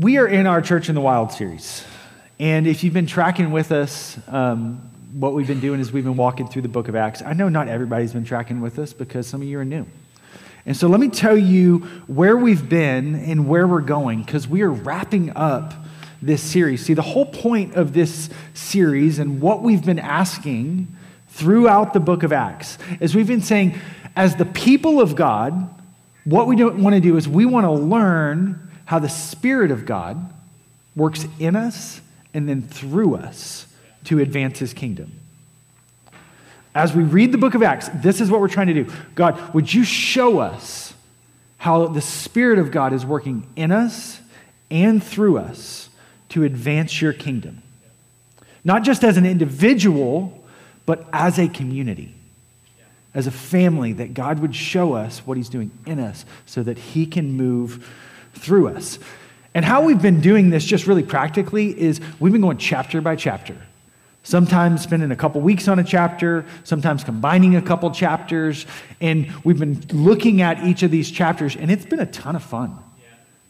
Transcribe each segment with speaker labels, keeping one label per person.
Speaker 1: we are in our Church in the Wild series. And if you've been tracking with us, um, what we've been doing is we've been walking through the book of Acts. I know not everybody's been tracking with us because some of you are new. And so let me tell you where we've been and where we're going because we are wrapping up this series. See, the whole point of this series and what we've been asking throughout the book of Acts is we've been saying, as the people of God, what we don't want to do is we want to learn how the Spirit of God works in us and then through us to advance His kingdom. As we read the book of Acts, this is what we're trying to do. God, would you show us how the Spirit of God is working in us and through us to advance your kingdom? Not just as an individual, but as a community, as a family, that God would show us what He's doing in us so that He can move through us. And how we've been doing this just really practically is we've been going chapter by chapter. Sometimes spending a couple weeks on a chapter, sometimes combining a couple chapters. And we've been looking at each of these chapters, and it's been a ton of fun.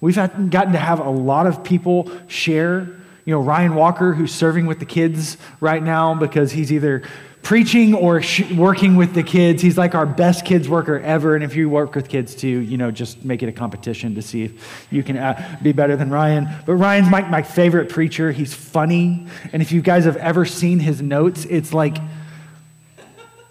Speaker 1: We've had, gotten to have a lot of people share. You know, Ryan Walker, who's serving with the kids right now because he's either preaching or sh- working with the kids. He's like our best kids worker ever. And if you work with kids too, you know, just make it a competition to see if you can uh, be better than Ryan. But Ryan's my, my favorite preacher. He's funny. And if you guys have ever seen his notes, it's like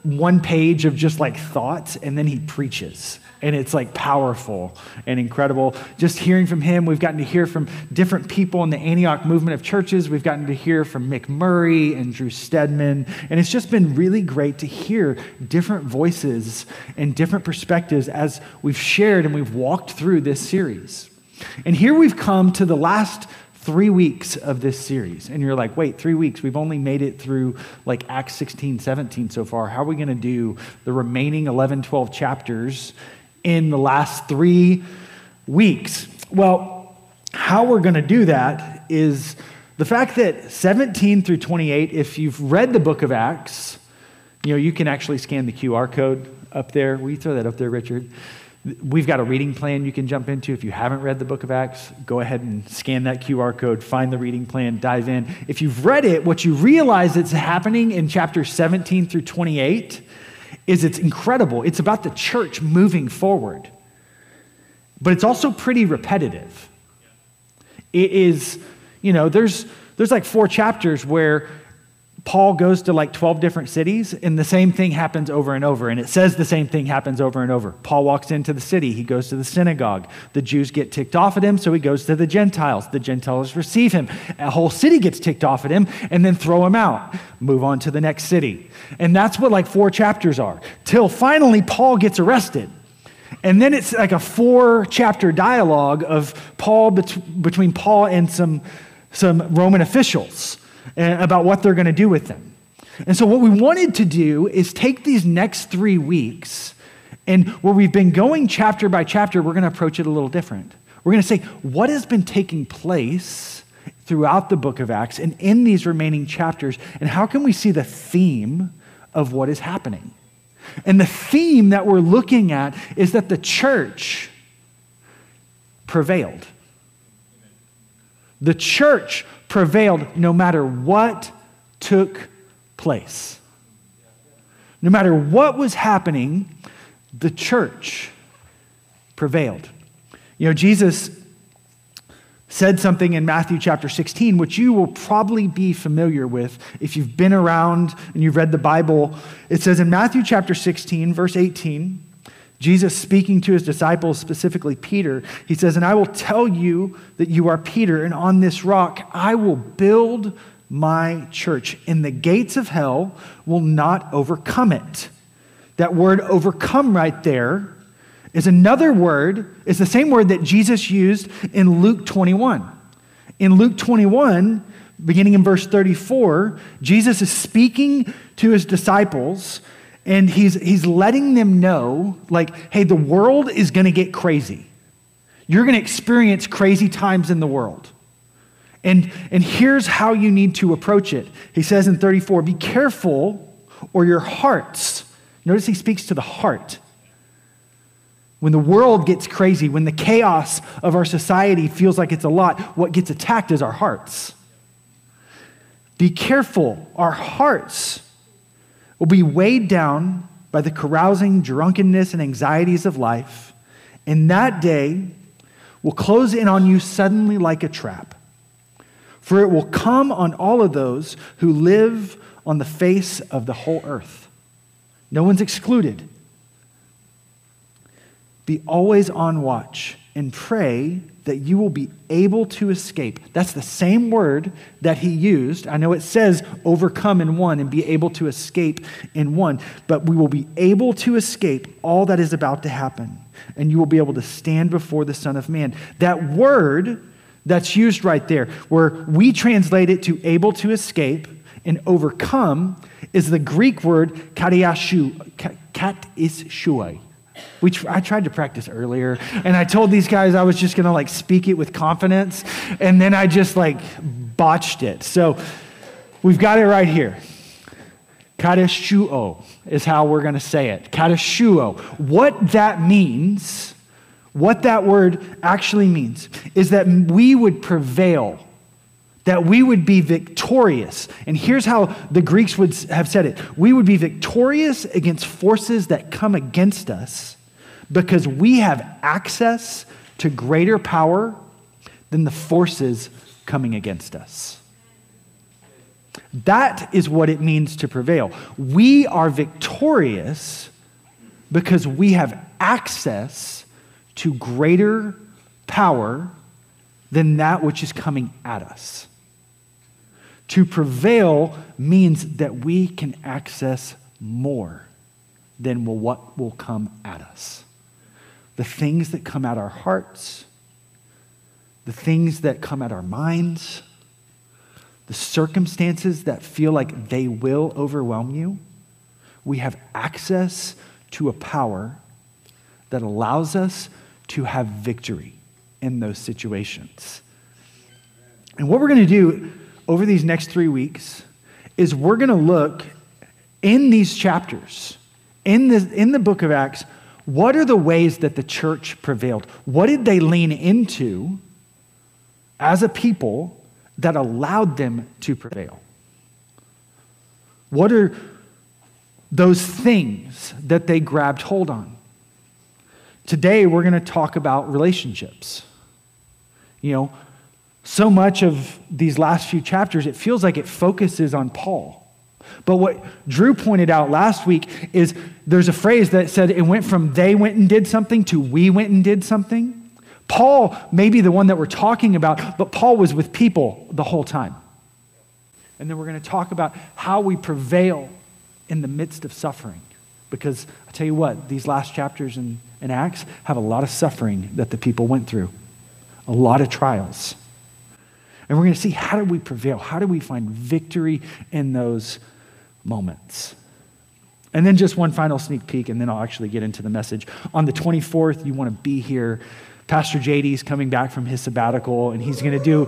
Speaker 1: one page of just like thoughts, and then he preaches and it's like powerful and incredible. Just hearing from him, we've gotten to hear from different people in the Antioch movement of churches. We've gotten to hear from Mick Murray and Drew Stedman, and it's just been really great to hear different voices and different perspectives as we've shared and we've walked through this series. And here we've come to the last three weeks of this series. And you're like, wait, three weeks? We've only made it through like Acts 16, 17 so far. How are we going to do the remaining 11, 12 chapters in the last three weeks. Well, how we're going to do that is the fact that 17 through 28, if you've read the book of Acts, you know, you can actually scan the QR code up there. You throw that up there, Richard? We've got a reading plan you can jump into. If you haven't read the book of Acts, go ahead and scan that QR code, find the reading plan, dive in. If you've read it, what you realize that's happening in chapter 17 through 28 is it's incredible. It's about the church moving forward. But it's also pretty repetitive. It is, you know, there's there's like four chapters where Paul goes to like 12 different cities and the same thing happens over and over. And it says the same thing happens over and over. Paul walks into the city, he goes to the synagogue. The Jews get ticked off at him, so he goes to the Gentiles. The Gentiles receive him. A whole city gets ticked off at him and then throw him out. Move on to the next city. And that's what like four chapters are. Till finally Paul gets arrested. And then it's like a four chapter dialogue of Paul bet- between Paul and some, some Roman officials Uh, about what they're going to do with them. And so, what we wanted to do is take these next three weeks, and where we've been going chapter by chapter, we're going to approach it a little different. We're going to say, what has been taking place throughout the book of Acts and in these remaining chapters, and how can we see the theme of what is happening? And the theme that we're looking at is that the church prevailed. The church prevailed no matter what took place. No matter what was happening, the church prevailed. You know, Jesus said something in Matthew chapter 16, which you will probably be familiar with if you've been around and you've read the Bible. It says in Matthew chapter 16, verse 18, Jesus speaking to his disciples, specifically Peter, he says, And I will tell you that you are Peter, and on this rock I will build my church, and the gates of hell will not overcome it. That word overcome right there is another word, it's the same word that Jesus used in Luke 21. In Luke 21, beginning in verse 34, Jesus is speaking to his disciples and he's, he's letting them know, like, hey, the world is going to get crazy. You're going to experience crazy times in the world. And, and here's how you need to approach it. He says in 34 be careful, or your hearts, notice he speaks to the heart. When the world gets crazy, when the chaos of our society feels like it's a lot, what gets attacked is our hearts. Be careful, our hearts will be weighed down by the carousing, drunkenness, and anxieties of life, and that day will close in on you suddenly like a trap. For it will come on all of those who live on the face of the whole earth. No one's excluded. Be always on watch and pray that you will be able to escape. That's the same word that he used. I know it says overcome in one and be able to escape in one, but we will be able to escape all that is about to happen, and you will be able to stand before the Son of Man. That word that's used right there, where we translate it to able to escape and overcome, is the Greek word katiashu, kat is shuai. Which I tried to practice earlier, and I told these guys I was just gonna like speak it with confidence, and then I just like botched it. So we've got it right here. Kadeshuo is how we're gonna say it. Kadeshuo. What that means, what that word actually means, is that we would prevail that we would be victorious. And here's how the Greeks would have said it we would be victorious against forces that come against us because we have access to greater power than the forces coming against us. That is what it means to prevail. We are victorious because we have access to greater power than that which is coming at us. To prevail means that we can access more than what will come at us. The things that come at our hearts, the things that come at our minds, the circumstances that feel like they will overwhelm you, we have access to a power that allows us to have victory in those situations. And what we're going to do over these next three weeks is we're going to look in these chapters, in the, in the book of Acts, what are the ways that the church prevailed? What did they lean into as a people that allowed them to prevail? What are those things that they grabbed hold on? Today, we're going to talk about relationships. You know, so much of these last few chapters, it feels like it focuses on Paul. But what Drew pointed out last week is there's a phrase that said it went from they went and did something to we went and did something. Paul may be the one that we're talking about, but Paul was with people the whole time. And then we're going to talk about how we prevail in the midst of suffering. Because I tell you what, these last chapters in, in Acts have a lot of suffering that the people went through, a lot of trials. And we're going to see how do we prevail? How do we find victory in those moments? And then just one final sneak peek, and then I'll actually get into the message. On the 24th, you want to be here. Pastor JD is coming back from his sabbatical, and he's going to do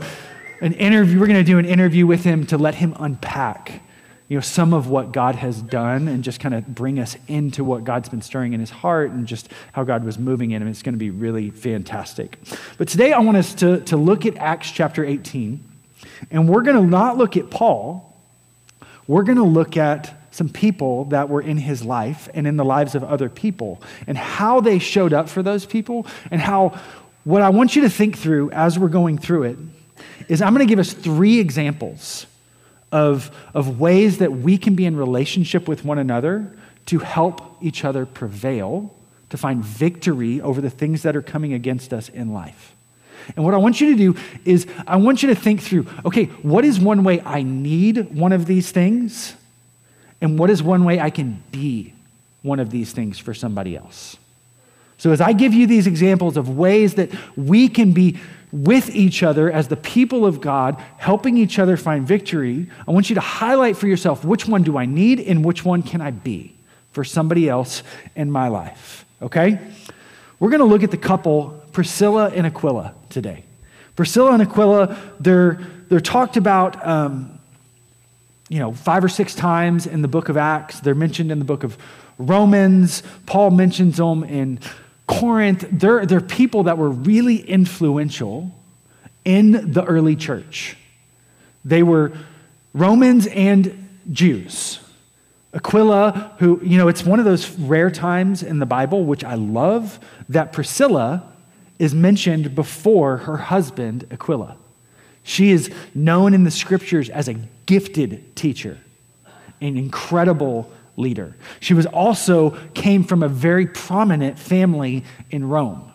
Speaker 1: an interview. We're going to do an interview with him to let him unpack you know, some of what God has done and just kind of bring us into what God's been stirring in his heart and just how God was moving in him. It's going to be really fantastic. But today I want us to, to look at Acts chapter 18, and we're going to not look at Paul, we're going to look at some people that were in his life and in the lives of other people and how they showed up for those people and how what I want you to think through as we're going through it is I'm going to give us three examples of, of ways that we can be in relationship with one another to help each other prevail, to find victory over the things that are coming against us in life. And what I want you to do is, I want you to think through okay, what is one way I need one of these things? And what is one way I can be one of these things for somebody else? So, as I give you these examples of ways that we can be with each other as the people of God, helping each other find victory, I want you to highlight for yourself which one do I need and which one can I be for somebody else in my life. Okay? We're going to look at the couple, Priscilla and Aquila, today. Priscilla and Aquila, they're, they're talked about. Um, you know, five or six times in the book of Acts. They're mentioned in the book of Romans. Paul mentions them in Corinth, they're, they're people that were really influential in the early church. They were Romans and Jews. Aquila, who, you know, it's one of those rare times in the Bible, which I love, that Priscilla is mentioned before her husband, Aquila. She is known in the scriptures as a gifted teacher, an incredible leader. She was also came from a very prominent family in Rome.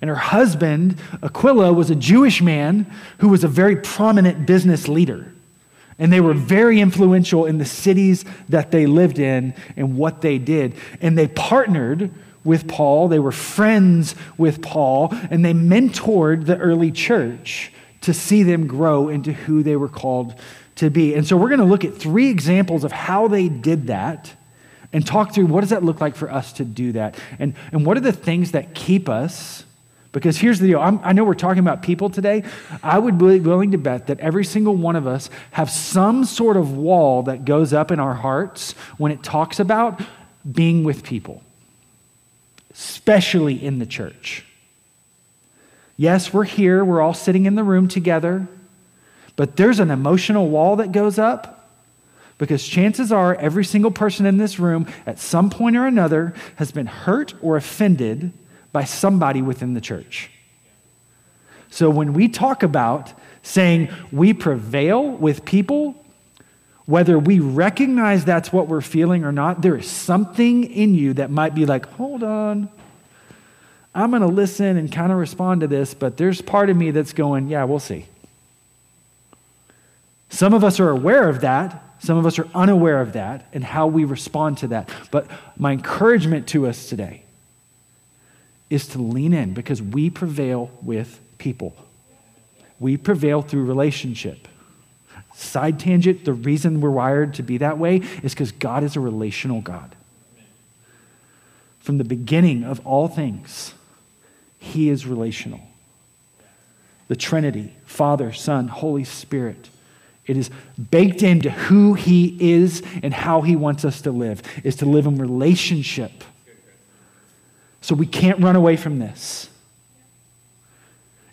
Speaker 1: And her husband, Aquila, was a Jewish man who was a very prominent business leader. And they were very influential in the cities that they lived in and what they did. And they partnered with Paul, they were friends with Paul, and they mentored the early church to see them grow into who they were called to be. And so we're going to look at three examples of how they did that and talk through what does that look like for us to do that? And, and what are the things that keep us because here's the deal I'm, i know we're talking about people today. I would be willing to bet that every single one of us have some sort of wall that goes up in our hearts when it talks about being with people, especially in the church. Yes, we're here, we're all sitting in the room together, but there's an emotional wall that goes up because chances are every single person in this room at some point or another has been hurt or offended by somebody within the church. So when we talk about saying we prevail with people, whether we recognize that's what we're feeling or not, there is something in you that might be like, hold on. I'm going to listen and kind of respond to this, but there's part of me that's going, yeah, we'll see. Some of us are aware of that. Some of us are unaware of that and how we respond to that. But my encouragement to us today is to lean in because we prevail with people. We prevail through relationship. Side tangent, the reason we're wired to be that way is because God is a relational God. From the beginning of all things, He is relational. The Trinity, Father, Son, Holy Spirit. It is baked into who He is and how He wants us to live, is to live in relationship so we can't run away from this.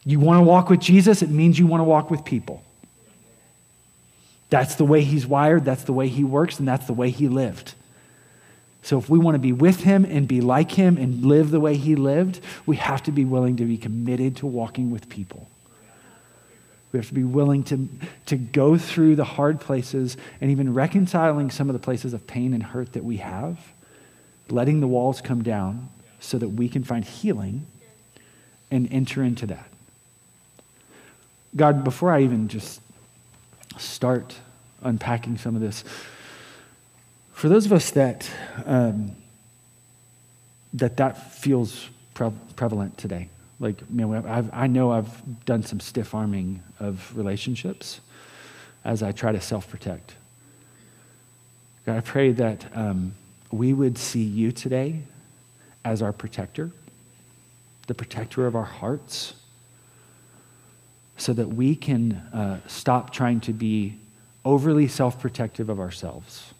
Speaker 1: You want to walk with Jesus, it means you want to walk with people. That's the way he's wired, that's the way he works, and that's the way he lived. So if we want to be with him and be like him and live the way he lived, we have to be willing to be committed to walking with people. We have to be willing to, to go through the hard places and even reconciling some of the places of pain and hurt that we have, letting the walls come down so that we can find healing and enter into that. God, before I even just start unpacking some of this, for those of us that um, that that feels pre- prevalent today, like man, I've, I know I've done some stiff arming of relationships as I try to self protect. God, I pray that um, we would see you today as our protector, the protector of our hearts, so that we can uh, stop trying to be overly self protective of ourselves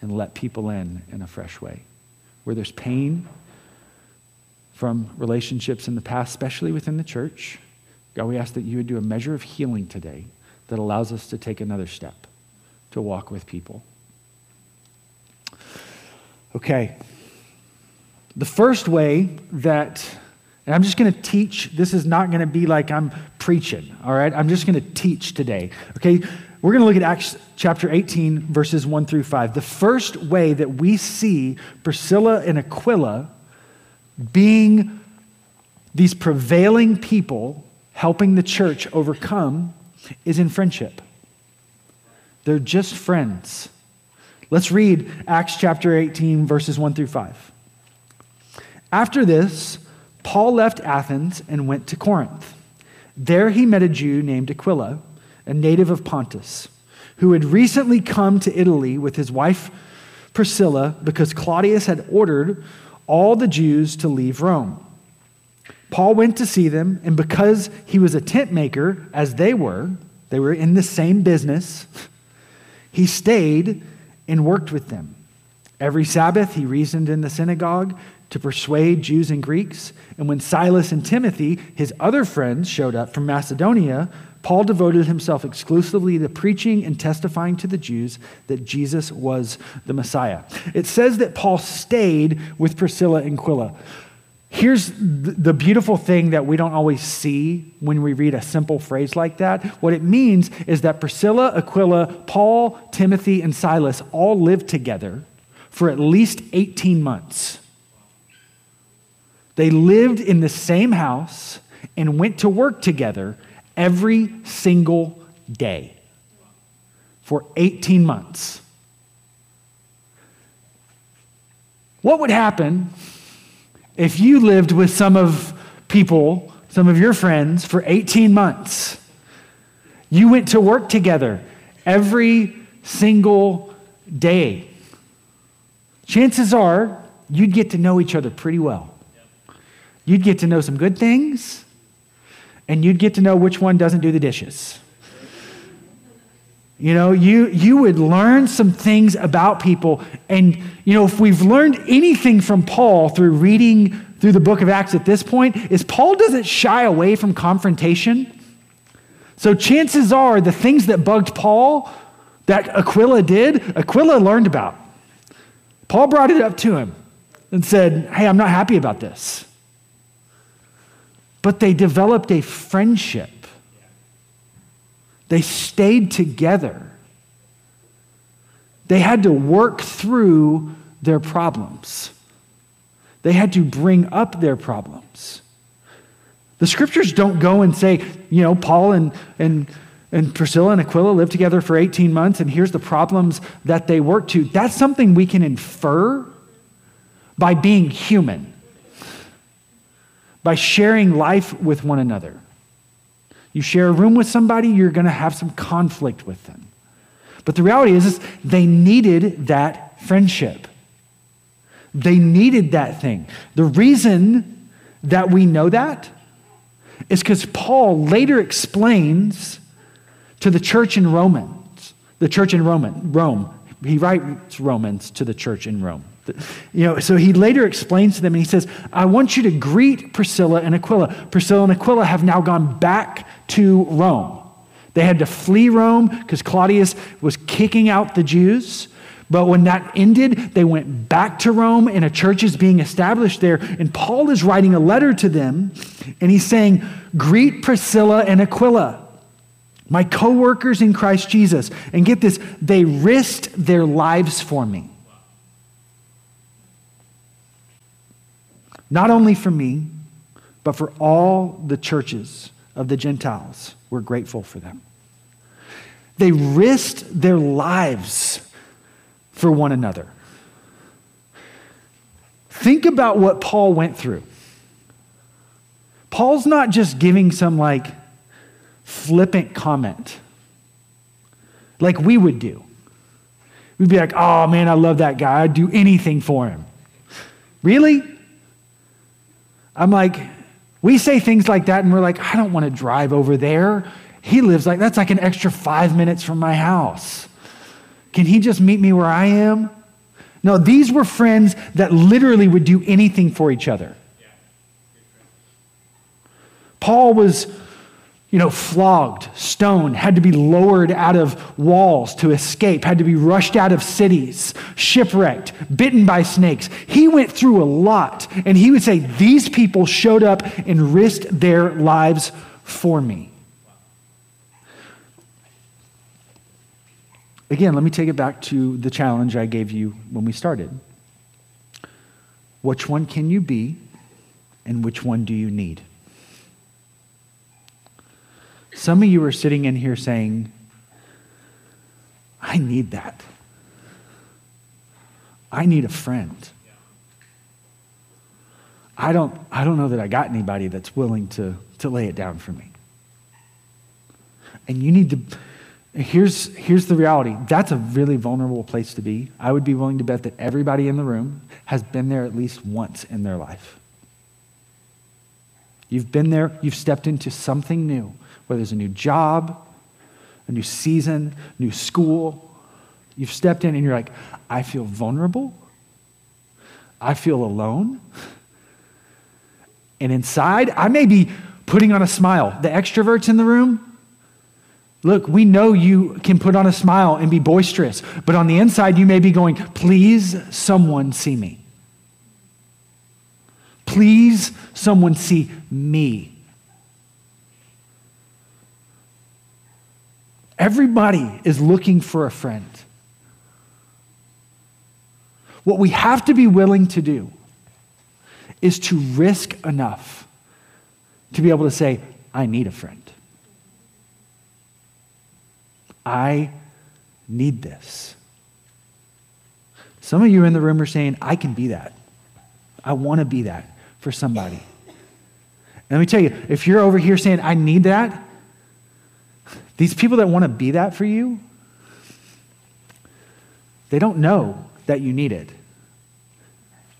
Speaker 1: and let people in in a fresh way. Where there's pain from relationships in the past, especially within the church, God, we ask that you would do a measure of healing today that allows us to take another step to walk with people. Okay. The first way that, and I'm just going to teach, this is not going to be like I'm preaching, all right? I'm just going to teach today, okay? We're going to look at Acts chapter 18, verses 1 through 5. The first way that we see Priscilla and Aquila being these prevailing people helping the church overcome is in friendship. They're just friends. Let's read Acts chapter 18, verses 1 through 5. After this, Paul left Athens and went to Corinth. There he met a Jew named Aquila, a native of Pontus, who had recently come to Italy with his wife Priscilla because Claudius had ordered all the Jews to leave Rome. Paul went to see them, and because he was a tent maker, as they were, they were in the same business, he stayed and worked with them. Every Sabbath he reasoned in the synagogue to persuade Jews and Greeks. And when Silas and Timothy, his other friends, showed up from Macedonia, Paul devoted himself exclusively to preaching and testifying to the Jews that Jesus was the Messiah. It says that Paul stayed with Priscilla and Aquila. Here's the beautiful thing that we don't always see when we read a simple phrase like that. What it means is that Priscilla, Aquila, Paul, Timothy, and Silas all lived together for at least 18 months. They lived in the same house and went to work together every single day for 18 months. What would happen if you lived with some of people, some of your friends, for 18 months? You went to work together every single day. Chances are you'd get to know each other pretty well. You'd get to know some good things and you'd get to know which one doesn't do the dishes. You know, you, you would learn some things about people. And, you know, if we've learned anything from Paul through reading through the book of Acts at this point, is Paul doesn't shy away from confrontation. So chances are the things that bugged Paul that Aquila did, Aquila learned about. Paul brought it up to him and said, Hey, I'm not happy about this but they developed a friendship. They stayed together. They had to work through their problems. They had to bring up their problems. The scriptures don't go and say, you know, Paul and, and, and Priscilla and Aquila lived together for 18 months, and here's the problems that they worked to. That's something we can infer by being human by sharing life with one another. You share a room with somebody, you're going to have some conflict with them. But the reality is, is they needed that friendship. They needed that thing. The reason that we know that is because Paul later explains to the church in Romans, the church in Roman, Rome. He writes Romans to the church in Rome. You know, so he later explains to them and he says, I want you to greet Priscilla and Aquila. Priscilla and Aquila have now gone back to Rome. They had to flee Rome because Claudius was kicking out the Jews. But when that ended, they went back to Rome and a church is being established there. And Paul is writing a letter to them and he's saying, Greet Priscilla and Aquila, my co workers in Christ Jesus. And get this, they risked their lives for me. Not only for me, but for all the churches of the Gentiles. We're grateful for them. They risked their lives for one another. Think about what Paul went through. Paul's not just giving some like flippant comment like we would do. We'd be like, oh man, I love that guy. I'd do anything for him. Really? I'm like, we say things like that and we're like, I don't want to drive over there. He lives like, that's like an extra five minutes from my house. Can he just meet me where I am? No, these were friends that literally would do anything for each other. Paul was you know, flogged, stoned, had to be lowered out of walls to escape, had to be rushed out of cities, shipwrecked, bitten by snakes. He went through a lot. And he would say, These people showed up and risked their lives for me. Again, let me take it back to the challenge I gave you when we started. Which one can you be, and which one do you need? Some of you are sitting in here saying, I need that. I need a friend. I don't, I don't know that I got anybody that's willing to, to lay it down for me. And you need to, here's, here's the reality that's a really vulnerable place to be. I would be willing to bet that everybody in the room has been there at least once in their life. You've been there, you've stepped into something new whether it's a new job, a new season, new school. You've stepped in and you're like, I feel vulnerable. I feel alone. And inside, I may be putting on a smile. The extroverts in the room, look, we know you can put on a smile and be boisterous, but on the inside, you may be going, please, someone see me. Please, someone see me. Everybody is looking for a friend. What we have to be willing to do is to risk enough to be able to say, I need a friend. I need this. Some of you in the room are saying, I can be that. I want to be that for somebody. And let me tell you, if you're over here saying, I need that, these people that want to be that for you, they don't know that you need it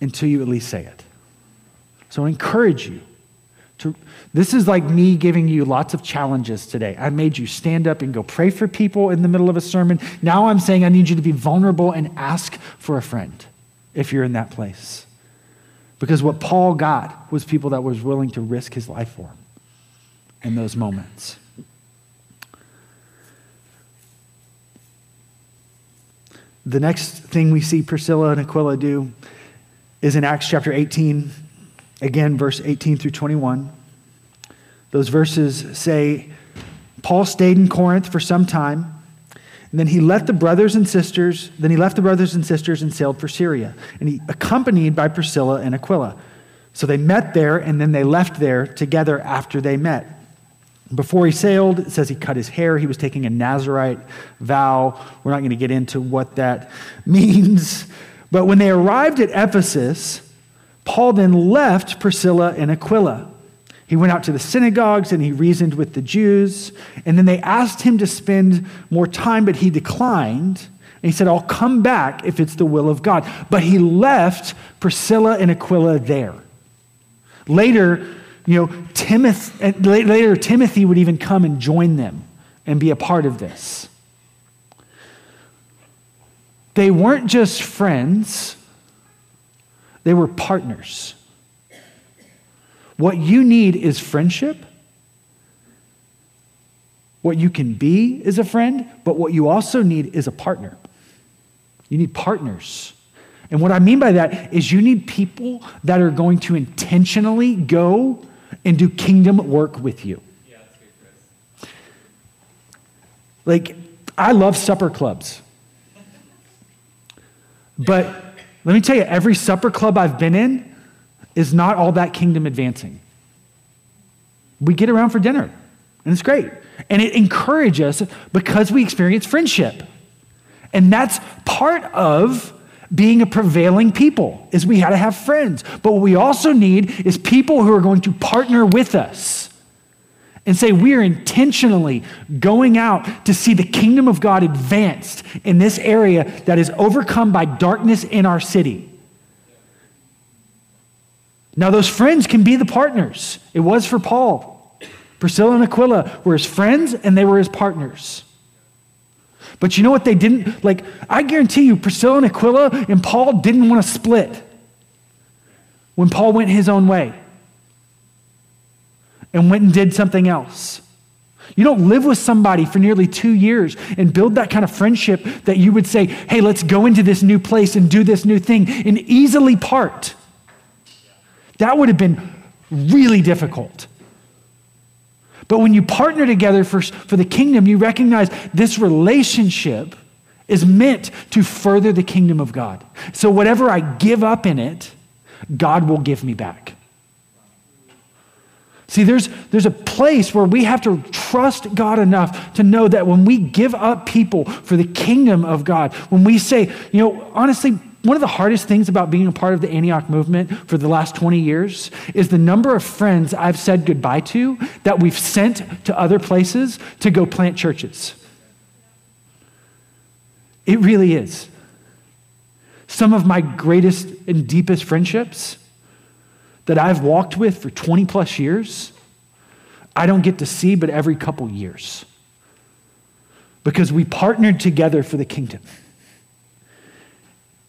Speaker 1: until you at least say it. So I encourage you to, this is like me giving you lots of challenges today. I made you stand up and go pray for people in the middle of a sermon. Now I'm saying I need you to be vulnerable and ask for a friend if you're in that place. Because what Paul got was people that was willing to risk his life for him in those moments. The next thing we see Priscilla and Aquila do is in Acts chapter 18, again, verse 18 through 21. Those verses say Paul stayed in Corinth for some time, and then he left the brothers and sisters, then he left the brothers and sisters and sailed for Syria, and he accompanied by Priscilla and Aquila. So they met there, and then they left there together after they met. Before he sailed, it says he cut his hair. He was taking a Nazarite vow. We're not going to get into what that means. But when they arrived at Ephesus, Paul then left Priscilla and Aquila. He went out to the synagogues and he reasoned with the Jews. And then they asked him to spend more time, but he declined. And he said, I'll come back if it's the will of God. But he left Priscilla and Aquila there. Later, you know, Timothy, later Timothy would even come and join them and be a part of this. They weren't just friends, they were partners. What you need is friendship. What you can be is a friend, but what you also need is a partner. You need partners. And what I mean by that is you need people that are going to intentionally go and do kingdom work with you. Yeah, like, I love supper clubs. But let me tell you, every supper club I've been in is not all that kingdom advancing. We get around for dinner, and it's great. And it encourages us because we experience friendship. And that's part of being a prevailing people is we had to have friends. But what we also need is people who are going to partner with us and say we are intentionally going out to see the kingdom of God advanced in this area that is overcome by darkness in our city. Now, those friends can be the partners. It was for Paul. Priscilla and Aquila were his friends and they were his partners. But you know what they didn't? Like, I guarantee you, Priscilla and Aquila and Paul didn't want to split when Paul went his own way and went and did something else. You don't live with somebody for nearly two years and build that kind of friendship that you would say, hey, let's go into this new place and do this new thing and easily part. That would have been really difficult. But when you partner together for, for the kingdom, you recognize this relationship is meant to further the kingdom of God. So whatever I give up in it, God will give me back. See, there's, there's a place where we have to trust God enough to know that when we give up people for the kingdom of God, when we say, you know, honestly, one of the hardest things about being a part of the Antioch movement for the last 20 years is the number of friends I've said goodbye to that we've sent to other places to go plant churches. It really is. Some of my greatest and deepest friendships that I've walked with for 20 plus years, I don't get to see but every couple years because we partnered together for the kingdom.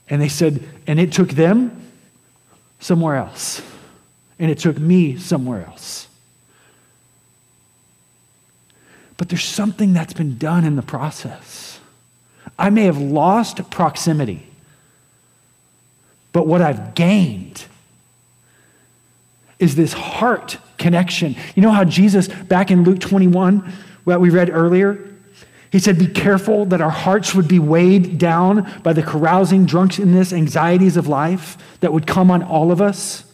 Speaker 1: And they said, and it took them somewhere else. And it took me somewhere else. But there's something that's been done in the process. I may have lost proximity, but what I've gained is this heart connection. You know how Jesus, back in Luke 21, what we read earlier, he said, Be careful that our hearts would be weighed down by the carousing, drunkenness, anxieties of life that would come on all of us.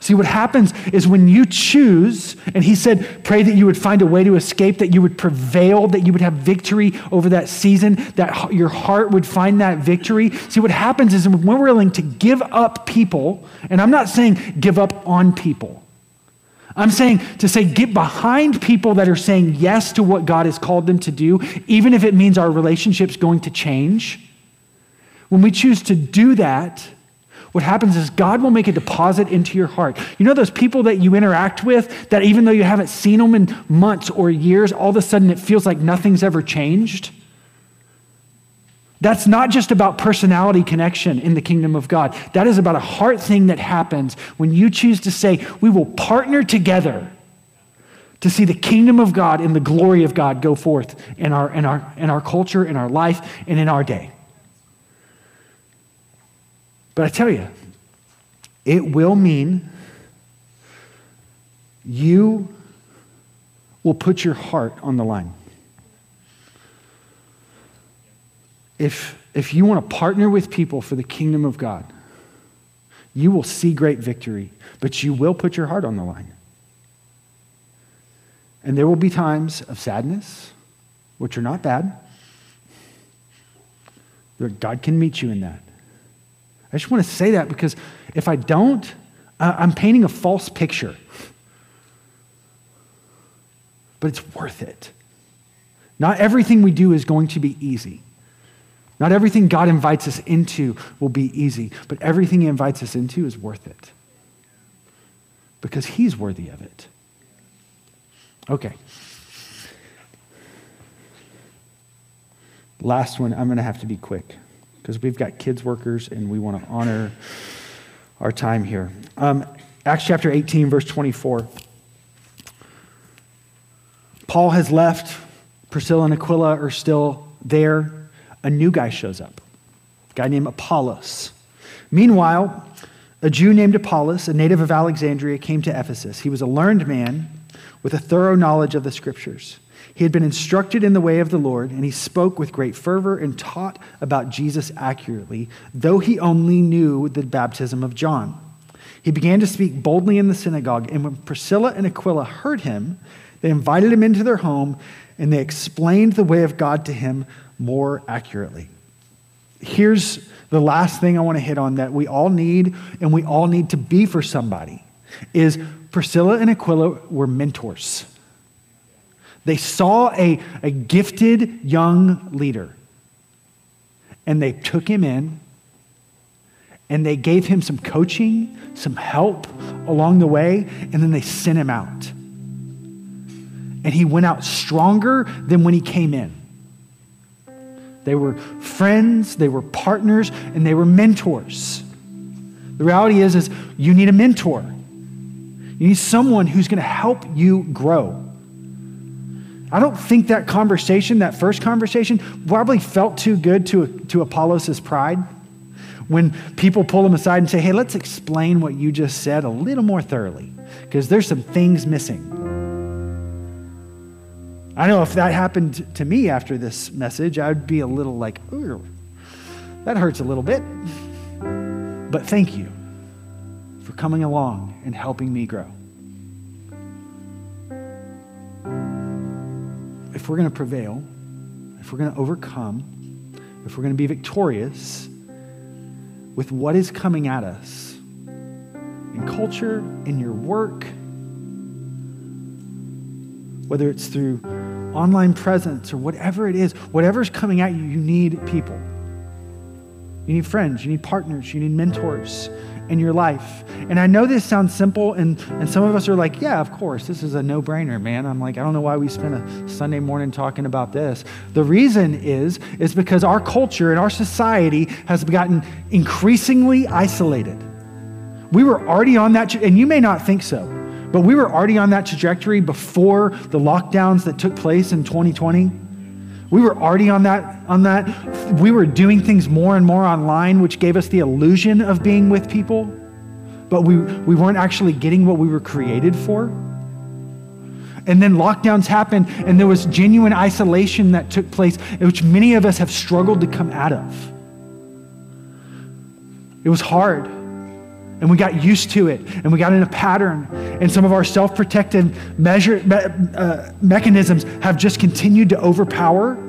Speaker 1: See, what happens is when you choose, and he said, pray that you would find a way to escape, that you would prevail, that you would have victory over that season, that your heart would find that victory. See, what happens is when we're willing to give up people, and I'm not saying give up on people, I'm saying to say, get behind people that are saying yes to what God has called them to do, even if it means our relationship's going to change. When we choose to do that, what happens is God will make a deposit into your heart. You know those people that you interact with that even though you haven't seen them in months or years, all of a sudden it feels like nothing's ever changed? That's not just about personality connection in the kingdom of God. That is about a heart thing that happens when you choose to say, we will partner together to see the kingdom of God and the glory of God go forth in our, in our, in our culture, in our life, and in our day. But I tell you, it will mean you will put your heart on the line. If, if you want to partner with people for the kingdom of God, you will see great victory, but you will put your heart on the line. And there will be times of sadness, which are not bad. God can meet you in that. I just want to say that because if I don't, I'm painting a false picture. But it's worth it. Not everything we do is going to be easy. Not everything God invites us into will be easy, but everything He invites us into is worth it because He's worthy of it. Okay. Last one, I'm going to have to be quick because we've got kids workers and we want to honor our time here. Um, Acts chapter 18, verse 24. Paul has left. Priscilla and Aquila are still there a new guy shows up, a guy named Apollos. Meanwhile, a Jew named Apollos, a native of Alexandria, came to Ephesus. He was a learned man with a thorough knowledge of the scriptures. He had been instructed in the way of the Lord, and he spoke with great fervor and taught about Jesus accurately, though he only knew the baptism of John. He began to speak boldly in the synagogue, and when Priscilla and Aquila heard him, they invited him into their home, and they explained the way of God to him more accurately. Here's the last thing I want to hit on that we all need and we all need to be for somebody is Priscilla and Aquila were mentors. They saw a, a gifted young leader and they took him in and they gave him some coaching, some help along the way, and then they sent him out. And he went out stronger than when he came in. They were friends, they were partners, and they were mentors. The reality is, is you need a mentor. You need someone who's going to help you grow. I don't think that conversation, that first conversation, probably felt too good to, to Apollos' pride. When people pull him aside and say, hey, let's explain what you just said a little more thoroughly, because there's some things missing. I know if that happened to me after this message, I'd be a little like, that hurts a little bit. But thank you for coming along and helping me grow. If we're going to prevail, if we're going to overcome, if we're going to be victorious with what is coming at us in culture, in your work, whether it's through online presence or whatever it is, whatever's coming at you, you need people. You need friends, you need partners, you need mentors in your life. And I know this sounds simple, and, and some of us are like, yeah, of course, this is a no brainer, man. I'm like, I don't know why we spend a Sunday morning talking about this. The reason is, is because our culture and our society has gotten increasingly isolated. We were already on that, and you may not think so, but we were already on that trajectory before the lockdowns that took place in 2020. We were already on that, on that. We were doing things more and more online, which gave us the illusion of being with people, but we, we weren't actually getting what we were created for. And then lockdowns happened, and there was genuine isolation that took place, which many of us have struggled to come out of. It was hard. And we got used to it, and we got in a pattern. And some of our self protective measure, me, uh, mechanisms have just continued to overpower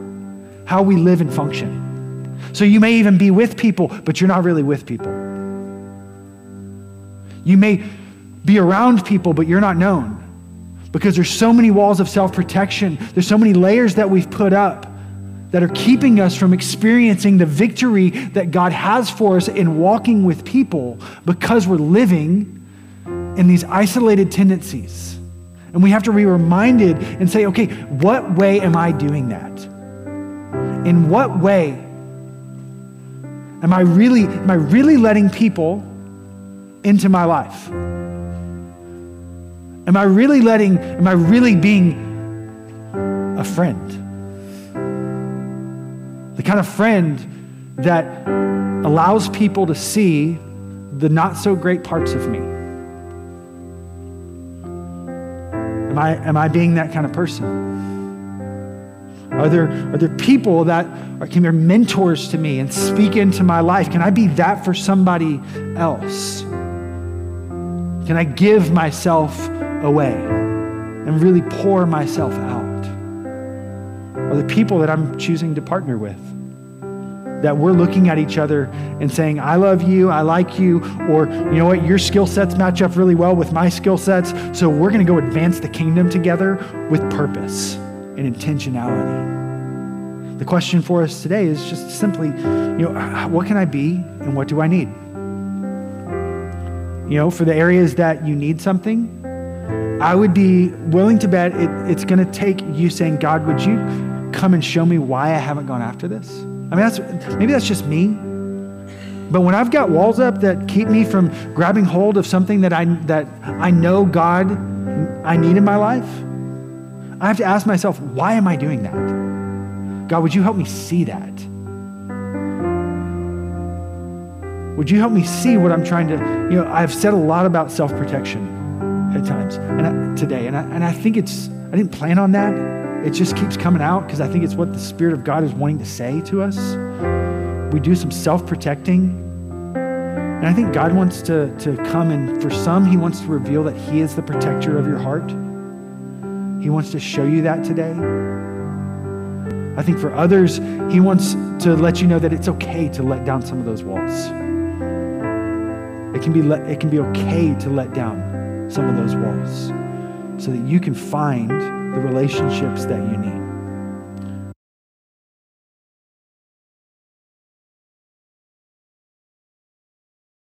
Speaker 1: how we live and function. So you may even be with people, but you're not really with people. You may be around people, but you're not known because there's so many walls of self protection, there's so many layers that we've put up that are keeping us from experiencing the victory that God has for us in walking with people because we're living in these isolated tendencies. And we have to be reminded and say, okay, what way am I doing that? In what way am I really, am I really letting people into my life? Am I really letting, am I really being a friend? The kind of friend that allows people to see the not so great parts of me. Am I, am I being that kind of person? Are there, are there people that are, can be mentors to me and speak into my life? Can I be that for somebody else? Can I give myself away and really pour myself out? The people that I'm choosing to partner with? that we're looking at each other and saying, I love you, I like you, or you know what, your skill sets match up really well with my skill sets, so we're going to go advance the kingdom together with purpose and intentionality. The question for us today is just simply, you know, what can I be and what do I need? You know, for the areas that you need something, I would be willing to bet it, it's going to take you saying, God, would you come and show me why I haven't gone after this? I mean, that's, maybe that's just me. But when I've got walls up that keep me from grabbing hold of something that I, that I know God, I need in my life, I have to ask myself, why am I doing that? God, would you help me see that? Would you help me see what I'm trying to, you know, I've said a lot about self protection at times and I, today, and I, and I think it's, I didn't plan on that it just keeps coming out because I think it's what the Spirit of God is wanting to say to us. We do some self protecting. And I think God wants to, to come and for some, He wants to reveal that He is the protector of your heart. He wants to show you that today. I think for others, He wants to let you know that it's okay to let down some of those walls. It can be, let, it can be okay to let down some of those walls so that you can find the relationships that you need.